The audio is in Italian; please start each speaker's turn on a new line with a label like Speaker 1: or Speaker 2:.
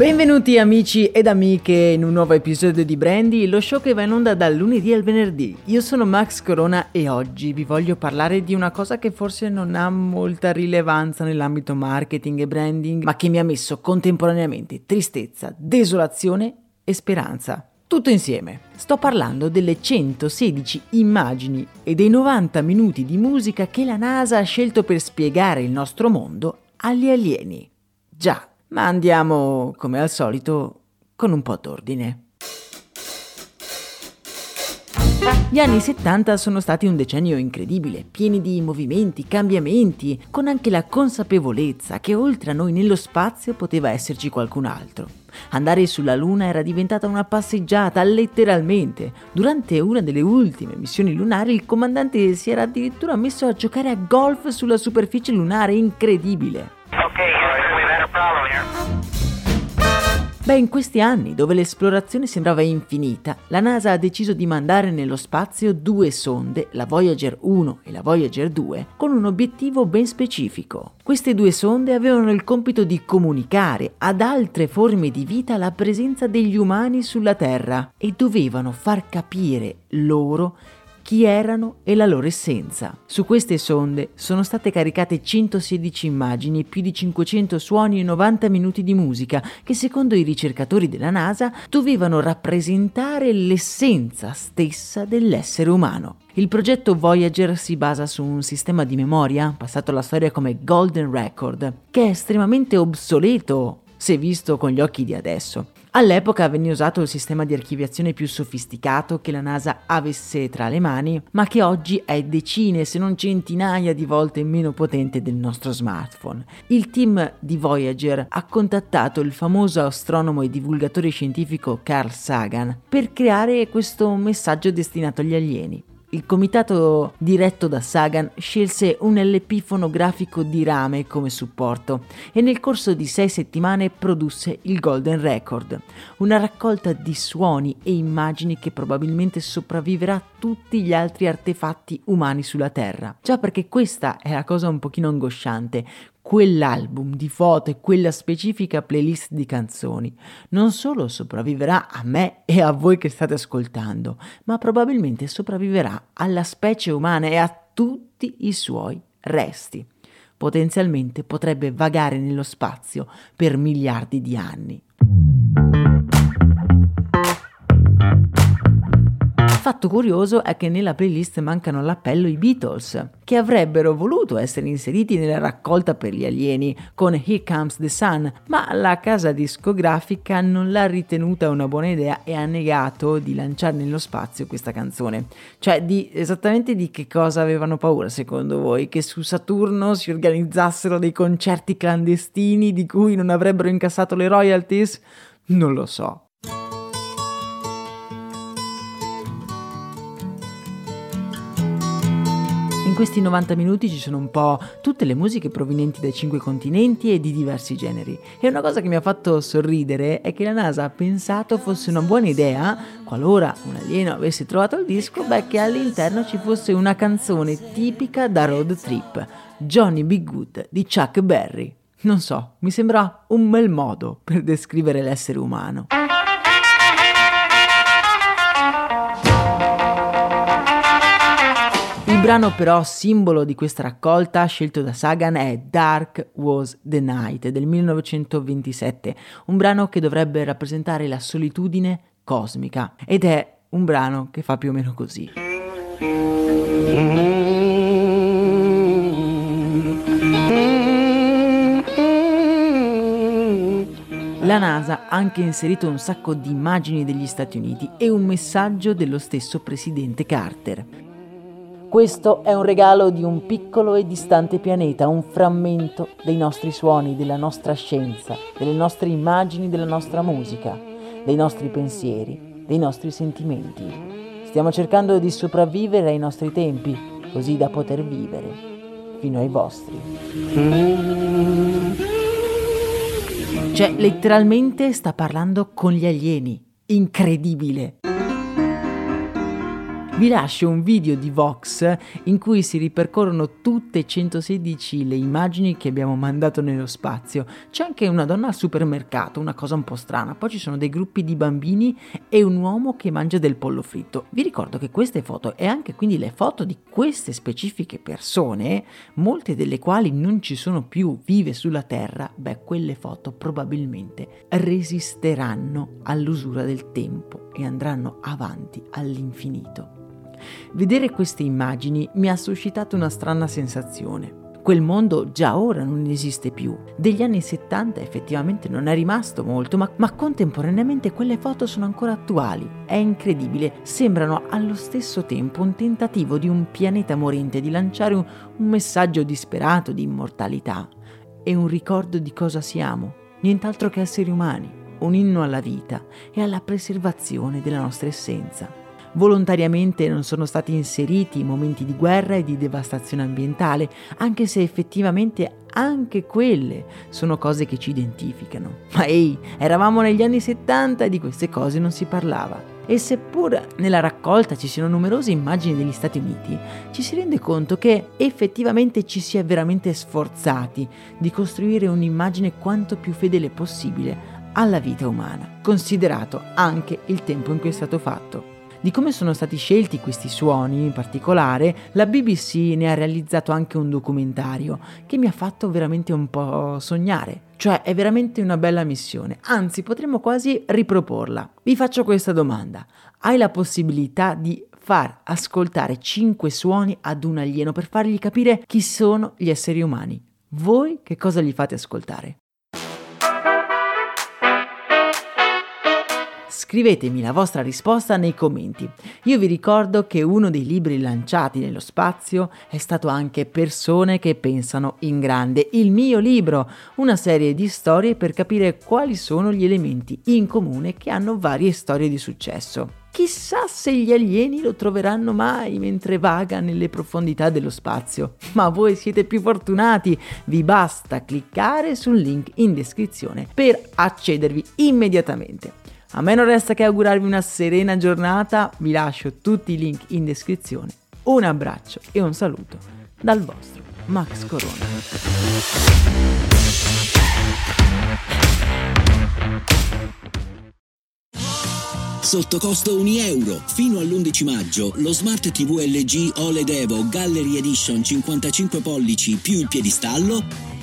Speaker 1: Benvenuti amici ed amiche in un nuovo episodio di Brandy, lo show che va in onda dal lunedì al venerdì. Io sono Max Corona e oggi vi voglio parlare di una cosa che forse non ha molta rilevanza nell'ambito marketing e branding, ma che mi ha messo contemporaneamente tristezza, desolazione e speranza. Tutto insieme. Sto parlando delle 116 immagini e dei 90 minuti di musica che la NASA ha scelto per spiegare il nostro mondo agli alieni. Già, ma andiamo, come al solito, con un po' d'ordine. Gli anni 70 sono stati un decennio incredibile, pieni di movimenti, cambiamenti, con anche la consapevolezza che oltre a noi nello spazio poteva esserci qualcun altro. Andare sulla Luna era diventata una passeggiata, letteralmente. Durante una delle ultime missioni lunari il comandante si era addirittura messo a giocare a golf sulla superficie lunare, incredibile. Beh, in questi anni, dove l'esplorazione sembrava infinita, la NASA ha deciso di mandare nello spazio due sonde, la Voyager 1 e la Voyager 2, con un obiettivo ben specifico. Queste due sonde avevano il compito di comunicare ad altre forme di vita la presenza degli umani sulla Terra e dovevano far capire loro chi erano e la loro essenza. Su queste sonde sono state caricate 116 immagini, più di 500 suoni e 90 minuti di musica che secondo i ricercatori della NASA dovevano rappresentare l'essenza stessa dell'essere umano. Il progetto Voyager si basa su un sistema di memoria, passato alla storia come Golden Record, che è estremamente obsoleto se visto con gli occhi di adesso. All'epoca venne usato il sistema di archiviazione più sofisticato che la NASA avesse tra le mani, ma che oggi è decine se non centinaia di volte meno potente del nostro smartphone. Il team di Voyager ha contattato il famoso astronomo e divulgatore scientifico Carl Sagan per creare questo messaggio destinato agli alieni. Il comitato diretto da Sagan scelse un LP fonografico di rame come supporto e nel corso di sei settimane produsse il Golden Record, una raccolta di suoni e immagini che probabilmente sopravviverà a tutti gli altri artefatti umani sulla Terra. Già perché questa è la cosa un pochino angosciante, quell'album di foto e quella specifica playlist di canzoni non solo sopravviverà a me e a voi che state ascoltando, ma probabilmente sopravviverà alla specie umana e a tutti i suoi resti. Potenzialmente potrebbe vagare nello spazio per miliardi di anni. Fatto curioso è che nella playlist mancano all'appello i Beatles, che avrebbero voluto essere inseriti nella raccolta per gli alieni con Here Comes the Sun, ma la casa discografica non l'ha ritenuta una buona idea e ha negato di lanciare nello spazio questa canzone. Cioè, di, esattamente di che cosa avevano paura secondo voi? Che su Saturno si organizzassero dei concerti clandestini di cui non avrebbero incassato le royalties? Non lo so. Questi 90 minuti ci sono un po' tutte le musiche provenienti dai cinque continenti e di diversi generi. E una cosa che mi ha fatto sorridere è che la NASA ha pensato fosse una buona idea, qualora un alieno avesse trovato il disco, beh, che all'interno ci fosse una canzone tipica da road trip, Johnny B. Good di Chuck Berry. Non so, mi sembra un bel modo per descrivere l'essere umano. Il brano però simbolo di questa raccolta scelto da Sagan è Dark Was the Night del 1927, un brano che dovrebbe rappresentare la solitudine cosmica ed è un brano che fa più o meno così. La NASA ha anche inserito un sacco di immagini degli Stati Uniti e un messaggio dello stesso presidente Carter. Questo è un regalo di un piccolo e distante pianeta, un frammento dei nostri suoni, della nostra scienza, delle nostre immagini, della nostra musica, dei nostri pensieri, dei nostri sentimenti. Stiamo cercando di sopravvivere ai nostri tempi, così da poter vivere fino ai vostri. Cioè, letteralmente sta parlando con gli alieni. Incredibile. Vi lascio un video di Vox in cui si ripercorrono tutte 116 le immagini che abbiamo mandato nello spazio. C'è anche una donna al supermercato, una cosa un po' strana. Poi ci sono dei gruppi di bambini e un uomo che mangia del pollo fritto. Vi ricordo che queste foto e anche quindi le foto di queste specifiche persone, molte delle quali non ci sono più vive sulla Terra, beh, quelle foto probabilmente resisteranno all'usura del tempo e andranno avanti all'infinito. Vedere queste immagini mi ha suscitato una strana sensazione. Quel mondo già ora non esiste più. Degli anni 70 effettivamente non è rimasto molto, ma, ma, contemporaneamente quelle foto sono ancora attuali. È incredibile, sembrano allo stesso tempo un tentativo di un pianeta morente di lanciare un, un messaggio disperato di immortalità e un ricordo di cosa siamo, nient'altro che esseri umani, un inno alla vita e alla preservazione della nostra essenza. Volontariamente non sono stati inseriti momenti di guerra e di devastazione ambientale, anche se effettivamente anche quelle sono cose che ci identificano. Ma ehi, eravamo negli anni 70 e di queste cose non si parlava. E seppur nella raccolta ci siano numerose immagini degli Stati Uniti, ci si rende conto che effettivamente ci si è veramente sforzati di costruire un'immagine quanto più fedele possibile alla vita umana, considerato anche il tempo in cui è stato fatto. Di come sono stati scelti questi suoni in particolare, la BBC ne ha realizzato anche un documentario che mi ha fatto veramente un po' sognare. Cioè è veramente una bella missione, anzi potremmo quasi riproporla. Vi faccio questa domanda. Hai la possibilità di far ascoltare 5 suoni ad un alieno per fargli capire chi sono gli esseri umani? Voi che cosa gli fate ascoltare? Scrivetemi la vostra risposta nei commenti. Io vi ricordo che uno dei libri lanciati nello spazio è stato anche Persone che pensano in grande, il mio libro, una serie di storie per capire quali sono gli elementi in comune che hanno varie storie di successo. Chissà se gli alieni lo troveranno mai mentre vaga nelle profondità dello spazio. Ma voi siete più fortunati, vi basta cliccare sul link in descrizione per accedervi immediatamente. A me non resta che augurarvi una serena giornata, vi lascio tutti i link in descrizione. Un abbraccio e un saluto dal vostro Max Corona.
Speaker 2: Sotto costo 1 euro. Fino all'11 maggio lo Smart TV LG OLED Evo Gallery Edition 55 pollici più il piedistallo